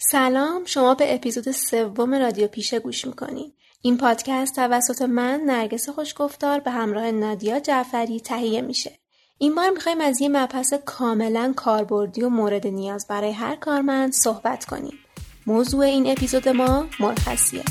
سلام شما به اپیزود سوم رادیو پیشه گوش می‌کنید. این پادکست توسط من نرگس خوشگفتار به همراه نادیا جعفری تهیه میشه. این بار می‌خوایم از یه مبحث کاملا کاربردی و مورد نیاز برای هر کارمند صحبت کنیم. موضوع این اپیزود ما مرخصیه.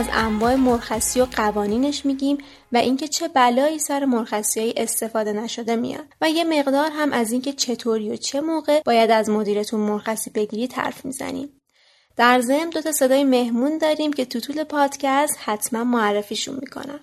از انواع مرخصی و قوانینش میگیم و اینکه چه بلایی سر مرخصی های استفاده نشده میاد. و یه مقدار هم از اینکه چطوری و چه موقع باید از مدیرتون مرخصی بگیرید حرف می‌زنیم. در ضمن دو تا صدای مهمون داریم که تو طول پادکست حتما معرفیشون می‌کنم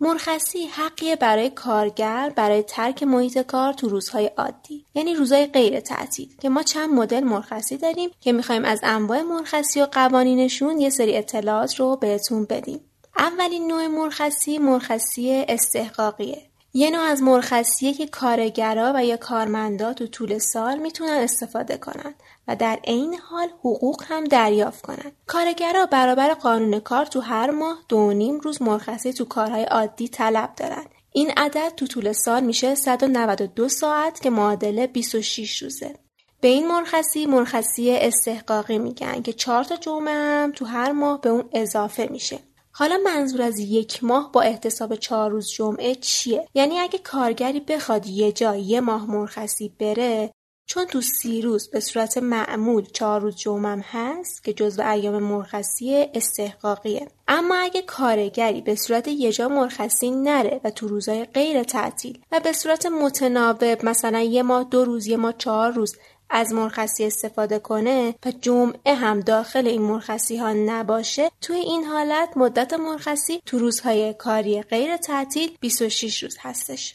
مرخصی حقیه برای کارگر برای ترک محیط کار تو روزهای عادی. یعنی روزهای غیر تعطیل. که ما چند مدل مرخصی داریم که می‌خوایم از انواع مرخصی و قوانینشون یه سری اطلاعات رو بهتون بدیم. اولین نوع مرخصی مرخصی استحقاقیه. یه نوع از مرخصیه که کارگرا و یا کارمندا تو طول سال می‌تونن استفاده کنن و در عین حال حقوق هم دریافت کنند. کارگرا برابر قانون کار تو هر ماه دو نیم روز مرخصی تو کارهای عادی طلب دارن. این عدد تو طول سال میشه 192 ساعت که معادل 26 روزه. به این مرخصی مرخصی استحقاقی میگن که چهار تا جمعه هم تو هر ماه به اون اضافه میشه. حالا منظور از یک ماه با احتساب چهار روز جمعه چیه؟ یعنی اگه کارگری بخواد یه جا یه ماه مرخصی بره چون تو سی روز به صورت معمول چهار روز جمعم هست که جزو ایام مرخصی استحقاقیه اما اگه کارگری به صورت یه جا مرخصی نره و تو روزای غیر تعطیل و به صورت متناوب مثلا یه ماه دو روز یه ماه چهار روز از مرخصی استفاده کنه و جمعه هم داخل این مرخصی ها نباشه توی این حالت مدت مرخصی تو روزهای کاری غیر تعطیل 26 روز هستش.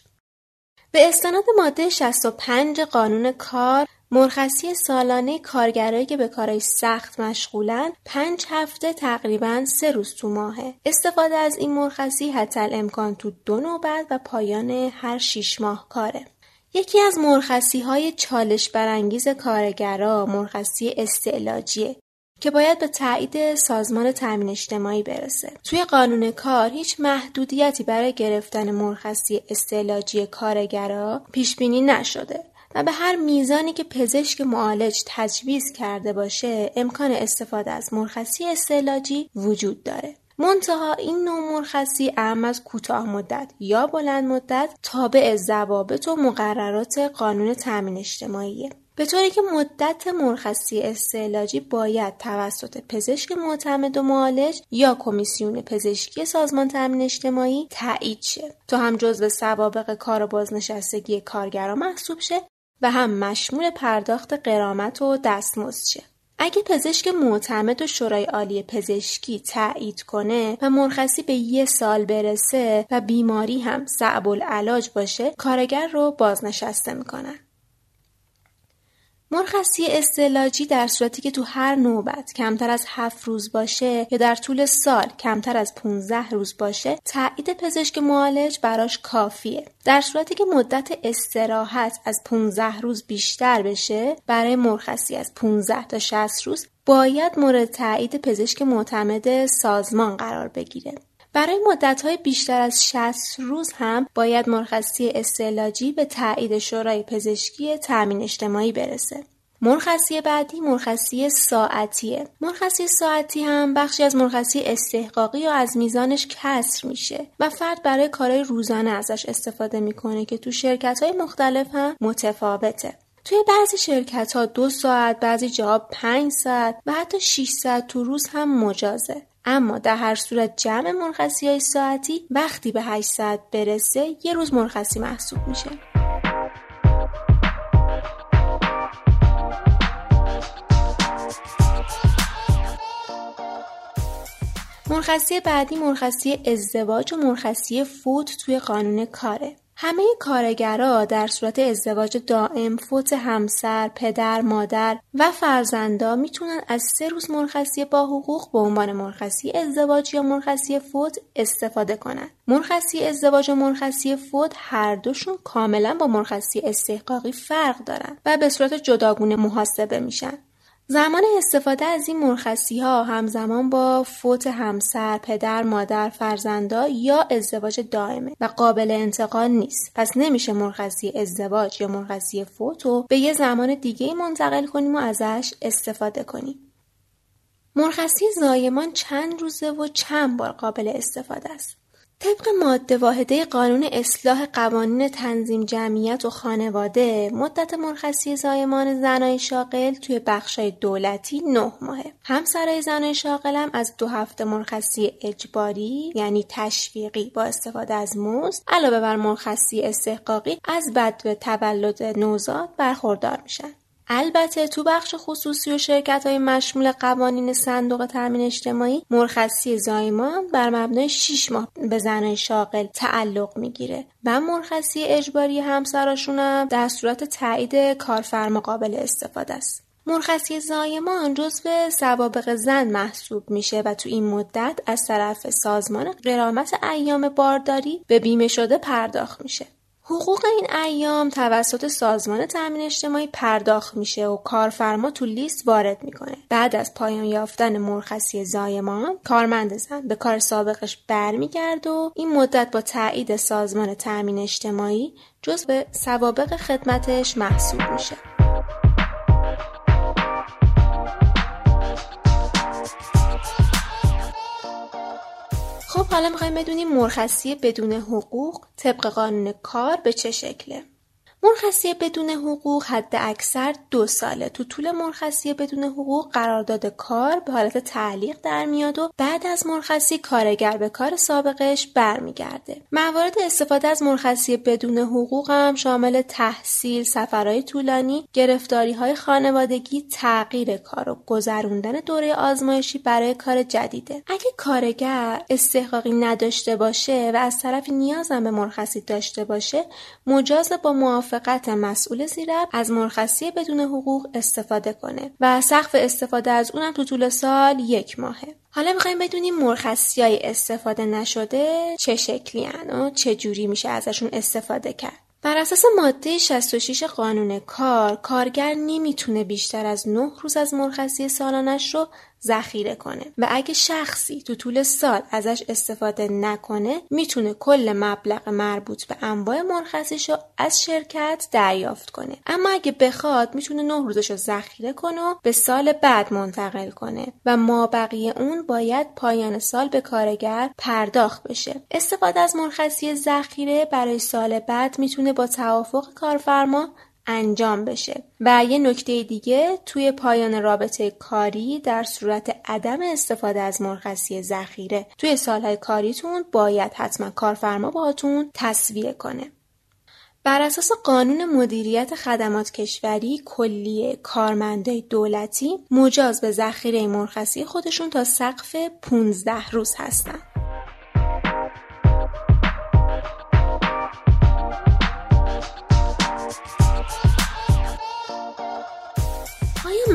به استناد ماده 65 قانون کار مرخصی سالانه کارگرایی که به کارهای سخت مشغولن پنج هفته تقریبا سه روز تو ماهه. استفاده از این مرخصی حتی امکان تو دو نوبت و پایان هر شیش ماه کاره. یکی از مرخصی های چالش برانگیز کارگرا مرخصی استعلاجیه که باید به تایید سازمان تامین اجتماعی برسه. توی قانون کار هیچ محدودیتی برای گرفتن مرخصی استعلاجی کارگرا پیش بینی نشده و به هر میزانی که پزشک معالج تجویز کرده باشه امکان استفاده از مرخصی استعلاجی وجود داره. منتها این نوع مرخصی اهم از کوتاه مدت یا بلند مدت تابع ضوابط و مقررات قانون تامین اجتماعیه. به طوری که مدت مرخصی استعلاجی باید توسط پزشک معتمد و معالج یا کمیسیون پزشکی سازمان تامین اجتماعی تایید شه تا هم جزو سوابق کار و بازنشستگی کارگرا محسوب شه و هم مشمول پرداخت قرامت و دستمزد شه اگه پزشک معتمد و شورای عالی پزشکی تایید کنه و مرخصی به یه سال برسه و بیماری هم صعب العلاج باشه کارگر رو بازنشسته می‌کنن. مرخصی استعلاجی در صورتی که تو هر نوبت کمتر از هفت روز باشه یا در طول سال کمتر از 15 روز باشه تایید پزشک معالج براش کافیه. در صورتی که مدت استراحت از 15 روز بیشتر بشه برای مرخصی از 15 تا 60 روز باید مورد تایید پزشک معتمد سازمان قرار بگیره. برای مدتهای بیشتر از 60 روز هم باید مرخصی استعلاجی به تایید شورای پزشکی تأمین اجتماعی برسه. مرخصی بعدی مرخصی ساعتیه. مرخصی ساعتی هم بخشی از مرخصی استحقاقی یا از میزانش کسر میشه و فرد برای کارهای روزانه ازش استفاده می‌کنه که تو شرکت های مختلف هم متفاوته. توی بعضی شرکت ها دو ساعت بعضی جاها پنج ساعت و حتی 6 ساعت تو روز هم مجازه. اما در هر صورت جمع مرخصی های ساعتی وقتی به 8 ساعت برسه یه روز مرخصی محسوب میشه. مرخصی بعدی مرخصی ازدواج و مرخصی فوت توی قانون کاره. همه کارگرها در صورت ازدواج دائم، فوت همسر، پدر، مادر و فرزندا می‌تونن از سه روز مرخصی با حقوق به عنوان مرخصی ازدواج یا مرخصی فوت استفاده کنند. مرخصی ازدواج و مرخصی فوت هر دوشون کاملا با مرخصی استحقاقی فرق دارن و به صورت جداگونه محاسبه میشن. زمان استفاده از این مرخصی ها همزمان با فوت همسر، پدر، مادر، فرزندا یا ازدواج دائمه و قابل انتقال نیست. پس نمیشه مرخصی ازدواج یا مرخصی فوت رو به یه زمان دیگه منتقل کنیم و ازش استفاده کنیم. مرخصی زایمان چند روزه و چند بار قابل استفاده است. طبق ماده واحده قانون اصلاح قوانین تنظیم جمعیت و خانواده مدت مرخصی زایمان زنای شاغل توی بخشای دولتی نه ماهه. همسرای زنای شاغل هم از دو هفته مرخصی اجباری یعنی تشویقی با استفاده از مزد علاوه بر مرخصی استحقاقی از بد تولد نوزاد برخوردار میشن. البته تو بخش خصوصی و شرکت های مشمول قوانین صندوق تامین اجتماعی مرخصی زایمان بر مبنای 6 ماه به زنای شاغل تعلق می‌گیره و مرخصی اجباری همسراشون هم در صورت تایید کارفرما قابل استفاده است. مرخصی زایمان جزو سوابق زن محسوب میشه و تو این مدت از طرف سازمان قرامت ایام بارداری به بیمه شده پرداخت میشه. حقوق این ایام توسط سازمان تامین اجتماعی پرداخت میشه و کارفرما تو لیست وارد می‌کنه. بعد از پایان یافتن مرخصی زایمان کارمند زن به کار سابقش برمیگرده و این مدت با تایید سازمان تامین اجتماعی جز به سوابق خدمتش محسوب میشه. خب حالا می‌خوایم بدونیم مرخصی بدون حقوق طبق قانون کار به چه شکله؟ مرخصی بدون حقوق حد اکثر دو ساله. تو طول مرخصی بدون حقوق قرارداد کار به حالت تعلیق در میاد و بعد از مرخصی کارگر به کار سابقش برمیگرده. موارد استفاده از مرخصی بدون حقوق هم شامل تحصیل سفرهای طولانی گرفتاری های خانوادگی تغییر کار و گذروندن دوره آزمایشی برای کار جدیده. اگه کارگر استحقاقی نداشته باشه و از طرف نیازم به مرخصی داشته باشه مجاز با موافقت مسئول زیرب از مرخصی بدون حقوق استفاده کنه و سقف استفاده از اونم تو طول سال یک ماهه. حالا می‌خوایم بدونیم مرخصی های استفاده نشده چه شکلی و چه جوری میشه ازشون استفاده کرد. بر اساس ماده 66 قانون کار کارگر نمی‌تونه بیشتر از 9 روز از مرخصی سالانش رو ذخیره کنه. و اگه شخصی تو طول سال ازش استفاده نکنه می‌تونه کل مبلغ مربوط به انواع مرخصیش رو از شرکت دریافت کنه. اما اگه بخواد می‌تونه نه روزش رو ذخیره کنه و به سال بعد منتقل کنه. و ما بقیه اون باید پایان سال به کارگر پرداخت بشه. استفاده از مرخصی ذخیره برای سال بعد می‌تونه با توافق کارفرما انجام بشه. و یه نکته دیگه توی پایان رابطه کاری در صورت عدم استفاده از مرخصی ذخیره. توی سالهای کاریتون باید حتما کارفرما باهاتون تصویه کنه. بر اساس قانون مدیریت خدمات کشوری کلیه کارمندای دولتی مجاز به ذخیره مرخصی خودشون تا سقف 15 روز هستن.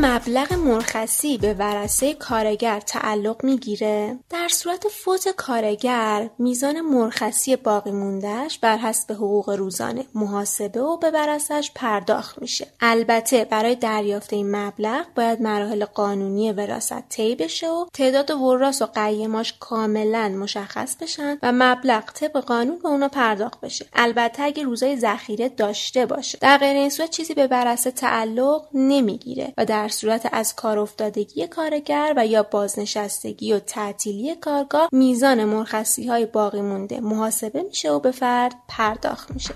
مبلغ مرخصی به ورسه کارگر تعلق می‌گیره. در صورت فوت کارگر میزان مرخصی باقی موندهش بر حسب حقوق روزانه محاسبه و به ورسش پرداخت میشه. البته برای دریافت این مبلغ باید مراحل قانونی وراست طی بشه و تعداد وراس و قیماش کاملا مشخص بشن و مبلغ طبق قانون به اونا پرداخت بشه. البته اگه روزای ذخیره داشته باشه. در غیر این صورت چیزی به ورثه تعلق نمی‌گیره و در صورت از کار افتادگی کارگر و یا بازنشستگی و تعطیلی کارگاه میزان مرخصی های باقی مونده. محاسبه میشه و به فرد پرداخت میشه.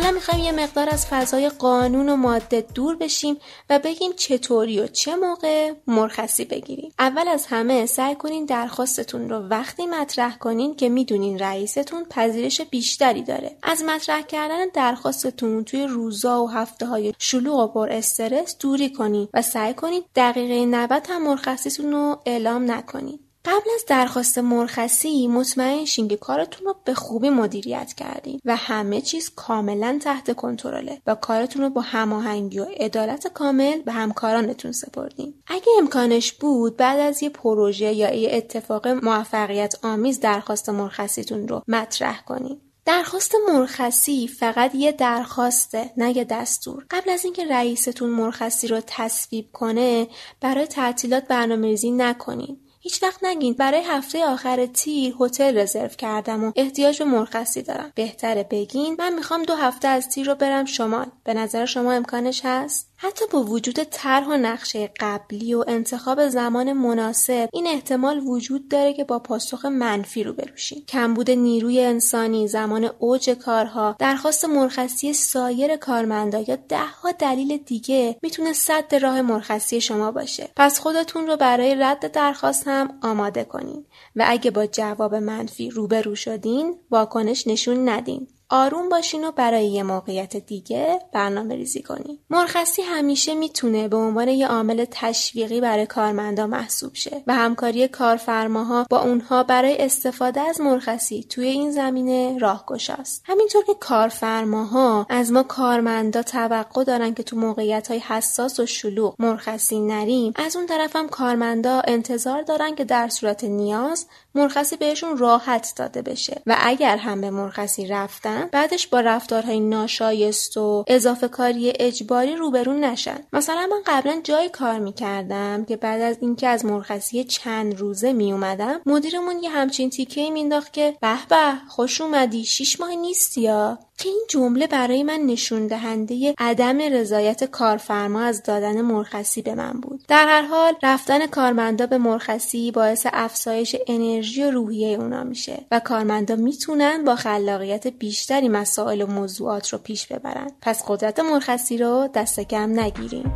حالا می‌خوایم یه مقدار از فضای قانون و ماده دور بشیم و بگیم چطوری و چه موقع مرخصی بگیریم. اول از همه سعی کنین درخواستتون رو وقتی مطرح کنین که می‌دونین رئیستون پذیرش بیشتری داره. از مطرح کردن درخواستتون توی روزا و هفته های شلوغ و پر استرس دوری کنین و سعی کنین دقیقه 90 هم مرخصیتون رو اعلام نکنین. قبل از درخواست مرخصی مطمئن شین که کارتون رو به خوبی مدیریت کردین و همه چیز کاملا تحت کنترله و کارتون رو با هماهنگی و عدالت کامل به همکارانتون سپردین. اگه امکانش بود بعد از یه پروژه یا یه اتفاق موفقیت آمیز درخواست مرخصیتون رو مطرح کنین. درخواست مرخصی فقط یه درخواسته نه یه دستور. قبل از اینکه رئیستون مرخصی رو تصویب کنه برای تعطیلات برنامه‌ریزی نکنین. هیچ وقت نگین. برای هفته آخر تیر هتل رزرو کردم و احتیاج به مرخصی دارم. بهتره بگین. من می‌خوام دو هفته از تیر رو برم شمال. به نظر شما امکانش هست؟ حتی با وجود طرح و نقشه قبلی و انتخاب زمان مناسب این احتمال وجود داره که با پاسخ منفی رو بروشیم کمبود نیروی انسانی زمان اوج کارها درخواست مرخصی سایر کارمندا یا دهها دلیل دیگه می‌تونه صد راه مرخصی شما باشه. پس خودتون رو برای رد درخواست هم آماده کنین. و اگه با جواب منفی روبرو شدین واکنش نشون ندین. آروم باشین و برای یه موقعیت دیگه برنامه ریزی کنین. مرخصی همیشه می‌تونه به عنوان یه عامل تشویقی برای کارمندا محسوب شه و همکاری کارفرماها با اونها برای استفاده از مرخصی توی این زمینه راهگشاست. همینطور که کارفرماها از ما کارمندا توقع دارن که تو موقعیت های حساس و شلوغ مرخصی نریم، از اون طرف هم کارمندا انتظار دارن که در صورت نیاز مرخصی بهشون راحت داده بشه و اگر هم به مرخصی رفتن بعدش با رفتارهای ناشایست و اضافه کاری اجباری روبرون نشن. مثلا من قبلا جای کار می‌کردم که بعد از اینکه از مرخصی چند روزه میومدم مدیرمون یه همچین تیکه مینداخت که به به خوش اومدی شیش ماه نیستی یا؟ که این جمله برای من نشون دهنده عدم رضایت کارفرما از دادن مرخصی به من بود. در هر حال رفتن کارمندا به مرخصی باعث افزایش انرژی و روحیه اونا میشه و کارمندا می‌تونن با خلاقیت بیشتری مسائل و موضوعات رو پیش ببرن. پس قدرت مرخصی رو دست کم نگیریم.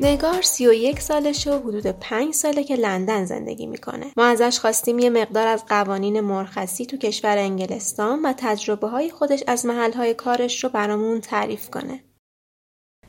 نگار سی و یک سالشه و حدود پنج ساله که لندن زندگی می‌کنه. ما ازش خواستیم یه مقدار از قوانین مرخصی تو کشور انگلستان و تجربه های خودش از محل های کارش رو برامون تعریف کنه.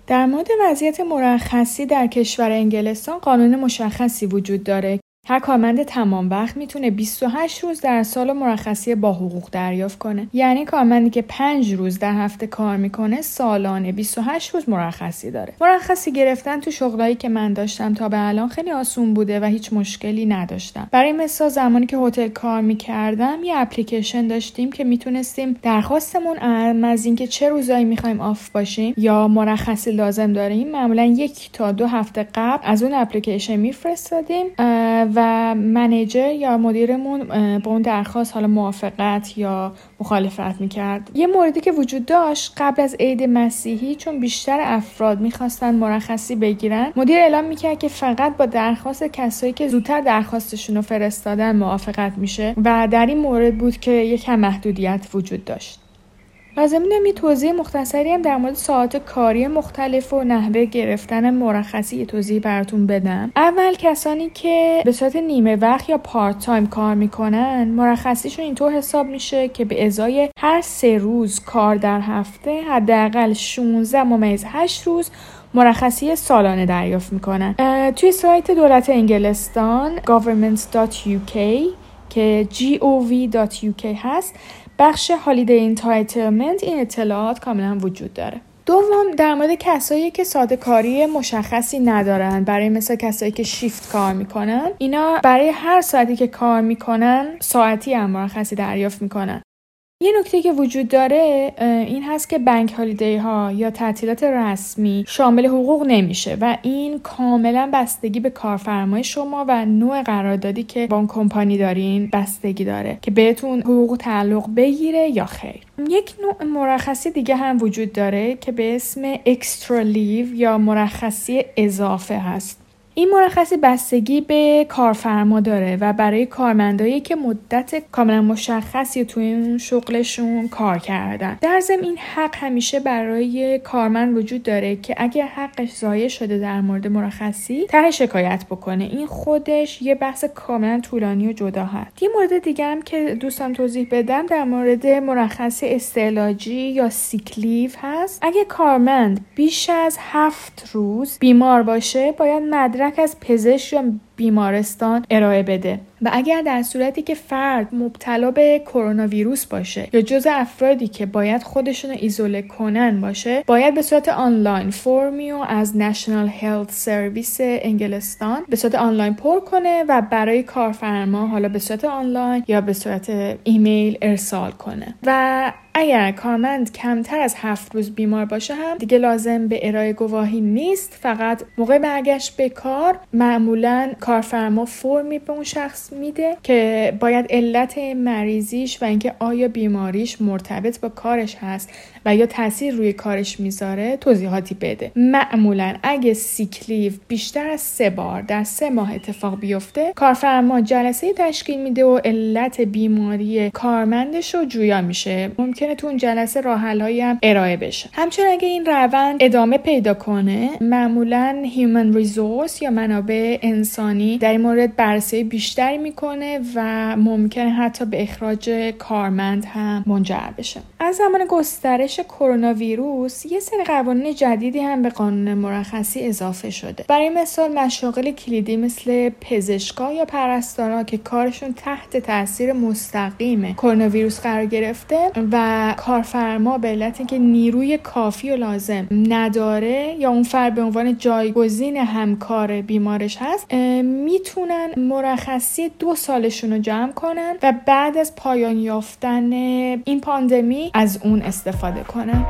در مورد وضعیت مرخصی در کشور انگلستان قانون مشخصی وجود داره هر کارمند تمام وقت می‌تونه 28 روز در سال مرخصی با حقوق دریافت کنه. یعنی کارمندی که 5 روز در هفته کار می‌کنه سالانه 28 روز مرخصی داره. مرخصی گرفتن تو شغلایی که من داشتم تا به الان خیلی آسون بوده و هیچ مشکلی نداشتم. برای مثال زمانی که هتل کار می‌کردم یه اپلیکیشن داشتیم که می‌تونستیم درخواستمون از اینکه چه روزایی می‌خوایم آف باشیم یا مرخصی لازم داریم معمولا یک تا دو هفته قبل از اون اپلیکیشن میفرستادیم و منیجر یا مدیرمون با اون درخواست حالا موافقت یا مخالفت می‌کرد. یه موردی که وجود داشت قبل از عید مسیحی چون بیشتر افراد می‌خواستن مرخصی بگیرن مدیر اعلام می‌کرد که فقط با درخواست کسایی که زودتر درخواستشون رو فرستادن موافقت میشه و در این مورد بود که یکم محدودیت وجود داشت. لازم اینم یه توضیح مختصری هم در مورد ساعت کاری مختلف و نحوه گرفتن مرخصی یه توضیح براتون بدم. اول کسانی که به صورت نیمه وقت یا پارت تایم کار می‌کنن مرخصیشون اینطور حساب میشه که به ازای هر سه روز کار در هفته حداقل 16 ممیز 8 روز مرخصی سالانه دریافت می‌کنن. توی سایت دولت انگلستان government.uk که gov.uk هست بخش holiday entitlement این اطلاعات کاملا وجود داره. دوم در مورد کسایی که ساعت کاری مشخصی ندارن برای مثل کسایی که شیفت کار می‌کنن اینا برای هر ساعتی که کار می‌کنن ساعتی هم مرخصی دریافت می‌کنن. یه نکته که وجود داره این هست که bank holiday ها یا تعطیلات رسمی شامل حقوق نمیشه و این کاملا بستگی به کارفرمای شما و نوع قراردادی که با اون کمپانی دارین بستگی داره که بهتون حقوق تعلق بگیره یا خیر. یک نوع مرخصی دیگه هم وجود داره که به اسم اکسترا لیو یا مرخصی اضافه هست. این مرخصی بستگی به کارفرما داره و برای کارمندایی که مدت کاملا مشخصی توی اون شغلشون کار کردن. در ضمن این حق همیشه برای کارمند وجود داره که اگر حقش ضایع شده در مورد مرخصی ته شکایت بکنه. این خودش یه بحث کاملا طولانی و جدا هست. یه مورد دیگه هم که دوستم توضیح بدم در مورد مرخصی استعلاجی یا سیکلیف هست. اگه کارمند بیش از هفت روز بیمار باشه باید مدرک از پزشک یا بیمارستان ارائه بده و اگر در صورتی که فرد مبتلا به کرونا ویروس باشه یا جز افرادی که باید خودشون رو ایزوله کنن باشه باید به صورت آنلاین فرمیو از نشنال هلت سرویس انگلستان به صورت آنلاین پر کنه و برای کارفرما حالا به صورت آنلاین یا به صورت ایمیل ارسال کنه. و اگر کارمند کمتر از هفت روز بیمار باشه هم دیگه لازم به ارائه گواهی نیست فقط موقع برگشت به کار معمولا کارفرما فرمی به اون شخص میده که باید علت مریضیش و اینکه آیا بیماریش مرتبط با کارش هست. و یا تاثیر روی کارش می‌ذاره توضیحاتی بده. معمولا اگه sick leave بیشتر از سه بار در سه ماه اتفاق بیفته کارفرما جلسه تشکیل میده و علت بیماری کارمندش رو جویا میشه. ممکنه تو اون جلسه راه حل ارائه بشه. همچنین اگه این روند ادامه پیدا کنه معمولا human resource یا منابع انسانی در این مورد بررسی بیشتری می‌کنه و ممکنه حتی به اخراج کارمند هم منجر بشه. از زمان گسترش کرونا ویروس یه سری قوانین جدیدی هم به قانون مرخصی اضافه شده. برای مثال مشاغل کلیدی مثل پزشکا یا پرستارا که کارشون تحت تاثیر مستقیم کرونا ویروس قرار گرفته و کارفرما به علت اینکه نیروی کافی و لازم نداره یا اون فرد به عنوان جایگزین همکار بیمارش هست می‌تونن مرخصی دو سالشون رو جمع کنن و بعد از پایان یافتن این پاندمی از اون استفاده کنن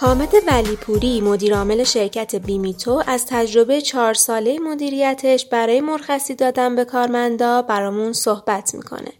حامد ولیپوری مدیرعامل شرکت بیمیتو از تجربه چهار ساله مدیریتش برای مرخصی دادن به کارمندا برامون صحبت می‌کنه.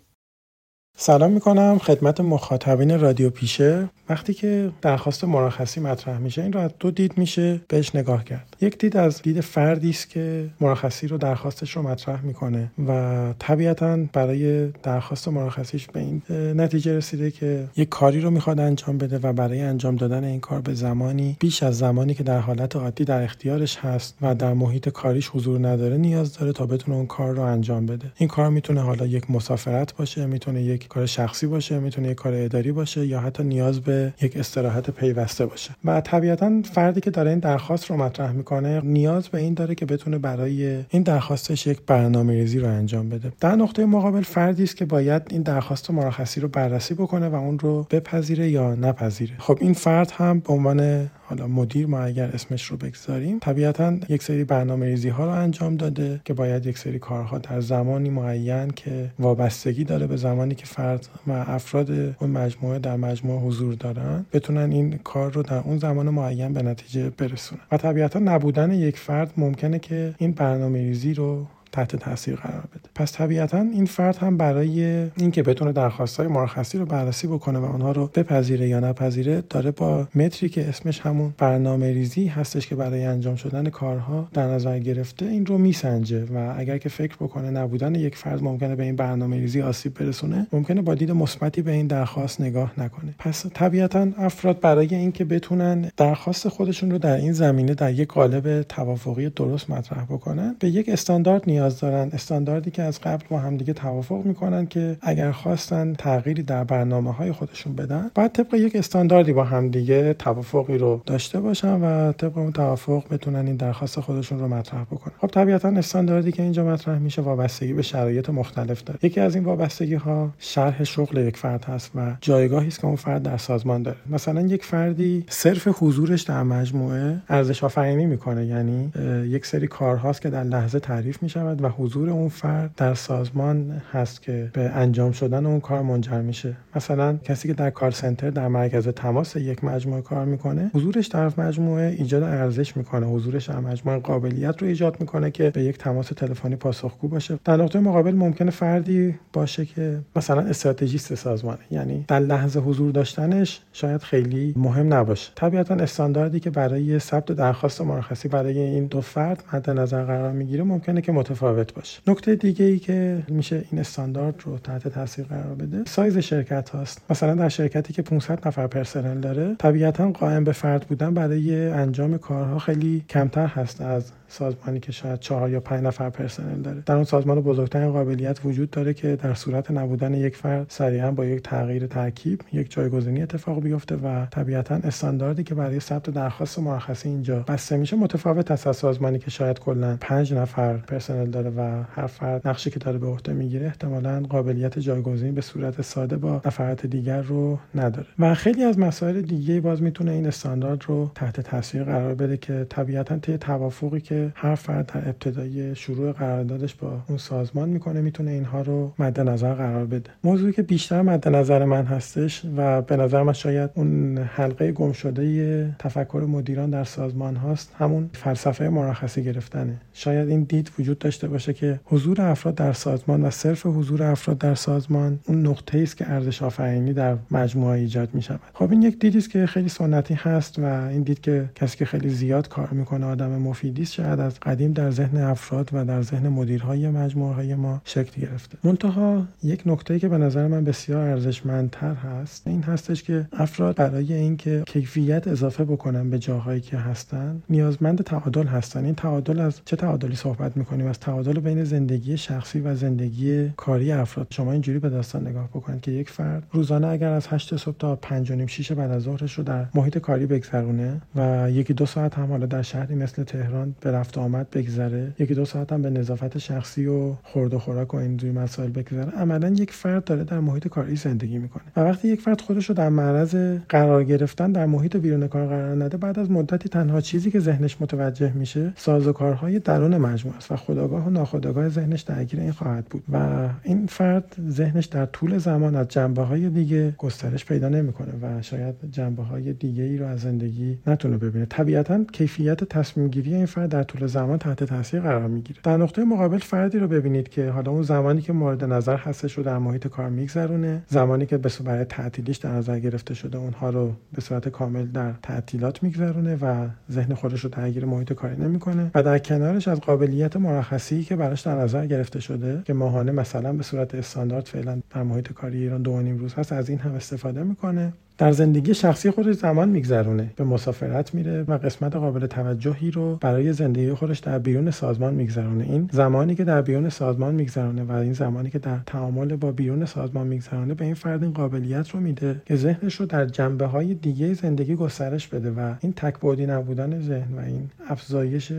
سلام می‌کنم خدمت مخاطبین رادیو پیشه. وقتی که درخواست مرخصی مطرح میشه این رو از دو دید میشه بهش نگاه کرد. یک دید از دید فردی است که مرخصی رو درخواستش رو مطرح می‌کنه و طبیعتا برای درخواست مرخصیش به این نتیجه رسیده که یک کاری رو می‌خواد انجام بده و برای انجام دادن این کار به زمانی بیش از زمانی که در حالت عادی در اختیارش هست و در محیط کاریش حضور نداره نیاز داره تا بتونه اون کار رو انجام بده. این کار می‌تونه حالا یک مسافرت باشه می‌تونه یک کار شخصی باشه می‌تونه یک کار اداری باشه یا حتی نیاز به یک استراحت پیوسته باشه. و طبیعتا فردی که داره این درخواست رو مطرح می‌کنه نیاز به این داره که بتونه برای این درخواستش یک برنامه ریزی رو انجام بده. در نقطه مقابل فردی است که باید این درخواست مرخصی رو بررسی بکنه و اون رو بپذیره یا نپذیره. خب این فرد هم به عنوان حالا مدیر ما اگر اسمش رو بگذاریم طبیعتا یک سری برنامه ریزی ها رو انجام داده که باید یک سری کارها در زمانی معین که وابستگی داره به زمانی که فرد و افراد اون مجموعه در مجموعه حضور دارن بتونن این کار رو در اون زمان معین به نتیجه برسونن. و طبیعتا نبودن یک فرد ممکنه که این برنامه ریزی رو تحت تاثیر قرار بده. پس طبیعتا این فرد هم برای اینکه بتونه درخواست های مرخصی رو بررسی بکنه و آنها رو بپذیره یا نپذیره داره با متری که اسمش همون برنامه ریزی هستش که برای انجام شدن کارها در نظر گرفته این رو میسنجه و اگر که فکر بکنه نبودن یک فرد ممکنه به این برنامه ریزی آسیب برسونه ممکنه با دید مثبتی به این درخواست نگاه نکنه. پس طبیعتا افراد برای اینکه بتونن درخواست خودشون رو در این زمینه در یک قالب توافقی درست مطرح بکنن به یک استاندارد نیاز دارن. استانداردی که از قبل با همدیگه توافق می‌کنن که اگر خواستن تغییری در برنامه های خودشون بدن باید طبق یک استانداردی با همدیگه توافقی رو داشته باشن و طبق اون توافق بتونن این درخواست خودشون رو مطرح بکنن. خب طبیعتا استانداردی که اینجا مطرح میشه وابستگی به شرایط مختلف داره. یکی از این وابستگی ها شرح شغل یک فرد هست و جایگاهی است که اون فرد در سازمان داره. مثلا یک فردی صرف حضورش در مجموعه ارزش آفرینی می‌کنه. یعنی یک سری کارهاست که در لحظه تعریف و حضور اون فرد در سازمان هست که به انجام شدن اون کار منجر میشه. مثلا کسی که در کار سنتر در مرکز تماس یک مجموعه کار می‌کنه حضورش در مجموعه ایجاد ارزش می‌کنه. حضورش در مجموعه قابلیت رو ایجاد می‌کنه که به یک تماس تلفنی پاسخگو باشه. در نقطه مقابل ممکنه فردی باشه که مثلا استراتژیست سازمانه یعنی در لحظه حضور داشتنش شاید خیلی مهم نباشه. طبیعتا استانداردی که برای ثبت درخواست مرخصی برای این دو فرد مد نظر قرار می‌گیره ممکنه که متفاوت باشه. نکته دیگه ای که میشه این استاندارد رو تحت تاثیر قرار بده سایز شرکت هاست. مثلا در شرکتی که 500 نفر پرسنل داره طبیعتا قائم به فرد بودن برای انجام کارها خیلی کمتر هست از سازمانی که شاید چهار یا پنج نفر پرسنل داره. در اون سازمان بزرگترین قابلیت وجود داره که در صورت نبودن یک فرد سریعا با یک تغییر ترکیب یک جایگزینی اتفاق بیفته و طبیعتا استانداردی که برای ثبت درخواست مرخصی اینجا بسته میشه متفاوت است از سازمانی که شاید کلا پنج نفر پرسنل داره و هر فرد نقشی که داره به عهده می‌گیره احتمالا قابلیت جایگزینی به صورت ساده با نفرات دیگر رو نداره. و خیلی از مسائل دیگه باز می‌تونه این استاندارد رو تحت تاثیر قرار بده که طبیعتا طی توافقی که هر فرد در ابتدای شروع قراردادش با اون سازمان می‌کنه می‌تونه اینها رو مد نظر قرار بده. موضوعی که بیشتر مد نظر من هستش و به نظر من شاید اون حلقه گم شده تفکر مدیران در سازمان هاست همون فلسفه مرخصی گرفتنه. شاید این دید وجود داشته باشه که حضور افراد در سازمان و صرف حضور افراد در سازمان اون نقطه است که ارزش آفرینی در مجموعه ایجاد می شود خب این یک دیدی است که خیلی سنتی هست و این دید که کسی که خیلی زیاد کار می‌کنه آدم مفیدی است شاید از قدیم در ذهن افراد و در ذهن مدیرهای مجموعه های ما شکل گرفته. منتها یک نکته که به نظر من بسیار ارزشمندتر هست این هستش که افراد برای اینکه کیفیت اضافه بکنن به جاهایی که هستن نیازمند تعادل هستن. این تعادل از چه تعادلی صحبت می‌کنیم؟ از تعادل بین زندگی شخصی و زندگی کاری افراد. شما اینجوری به داستان نگاه بکنید که یک فرد روزانه اگر از 8 صبح تا 5 و نیم 6 بعد از ظهرش رو در محیط کاری بگذرونه و یکی دو ساعت هم حالا در شهری مثل تهران به رفت آمد بگذره یکی دو ساعت هم به نظافت شخصی و خورد و خوراک و اینجوری مسائل بگذره عملا یک فرد داره در محیط کاری زندگی می‌کنه. و وقتی یک فرد خودش رو در معرض قرار گرفتن در محیط بیرون کار قرار نده بعد از مدتی تنها چیزی که ذهنش متوجه میشه سازوکارهای درون مجموعه است و خداگاه و ناخداگاه ذهنش درگیر این خواهد بود و این فرد ذهنش در طول زمان از جنبه های دیگه گسترش پیدا نمی‌کنه و شاید جنبه های دیگه ای رو از زندگی نتونه ببینه. طبیعتا کیفیت تصمیم گیری این فرد در طول زمان تحت تاثیر قرار می‌گیره. در نقطه مقابل فردی رو ببینید که حالا اون زمانی که مورد نظر هستش رو در محیط کار میگذرونه زمانی که به برای تعطیلیش در نظر گرفته شده اونها رو به صورت کامل در تعطیلات میگذرونه و ذهن خودش رو درگیر محیط کاری نمی‌کنه و در کنارش از قابلیت مرخصی که براش در نظر گرفته شده که ماهانه مثلا به صورت استاندارد فعلا در محیط کاری ایران دو روز هست از این هم استفاده می‌کنه. در زندگی شخصی خودش زمان میگذرونه. به مسافرت میره و قسمت قابل توجهی رو برای زندگی خودش در بیرون سازمان میگذرونه. این زمانی که در بیرون سازمان میگذرونه و این زمانی که در تعامل با بیرون سازمان میگذرونه به این فرد این قابلیت رو میده که ذهنش رو در جنبه های دیگه زندگی گسترش بده و این تکبودی نبودن ذهن و این افزایش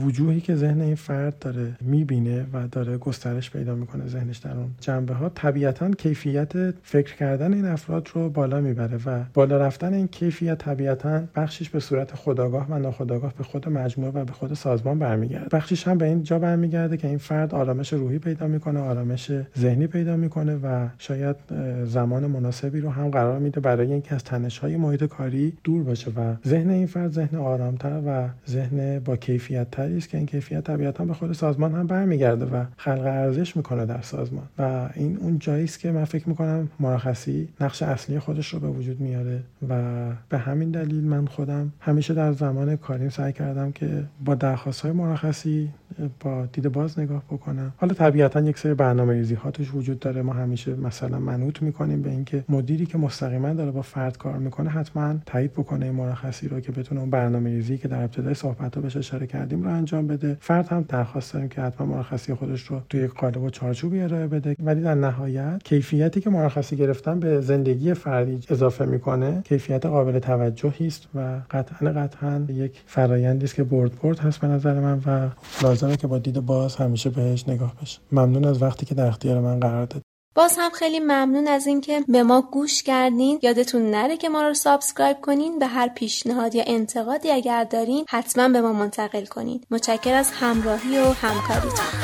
وجوهی که ذهن این فرد داره می‌بینه و داره گسترش پیدا می‌کنه ذهنش در اون جنبه ها طبیعتا کیفیت فکر کردن این افراد رو بالا می‌بره و بالا رفتن این کیفیت طبیعتا بخشش به صورت خداگاه و ناخداگاه به خود مجموعه و به خود سازمان برمیگرده. بخشش هم به این جا برمیگرده که این فرد آرامش روحی پیدا می‌کنه آرامش ذهنی پیدا می‌کنه و شاید زمان مناسبی رو هم قرار میده برای اینکه از تنش های محیط کاری دور باشه و ذهن این فرد ذهن آرامتر و ذهن با کیفیت تری است که این کیفیت طبیعتا به خود سازمان هم برمیگرده و خلق ارزش می‌کنه در سازمان. و این اون جایی است که من فکر می‌کنم مرخصی نقش اصلی خودش رو به وجود میاره و به همین دلیل من خودم همیشه در زمان کاریم سعی کردم که با درخواست های مرخصی با دید باز نگاه بکنم. حالا طبیعتا یک سری برنامه ریزی ها توش وجود داره. ما همیشه مثلا منوط می‌کنیم به اینکه مدیری که مستقیما داره با فرد کار می‌کنه حتما تایید بکنه این مرخصی رو که بتونه اون برنامه ریزی که در ابتدای صحبت ها بهش اشاره کردیم رو انجام بده. فرد هم درخواست داریم که حتما مرخصی خودش رو توی قالب و چارچوبی ارائه بده. ولی در نهایت کیفیتی که مرخصی گرفتن به زندگی فردی اضافه می‌کنه کیفیت قابل توجهی است و قطعا قطعا یک فرایندی است که برد برد هست به نظر من و لازمه که با دید باز همیشه بهش نگاه بشه. ممنون از وقتی که در اختیار من قرار داد باز هم خیلی ممنون از اینکه به ما گوش کردین. یادتون نره که ما رو subscribe کنین و هر پیشنهاد یا انتقادی اگر دارین حتما به ما منتقل کنین. متشکر از همراهی و همکاریتون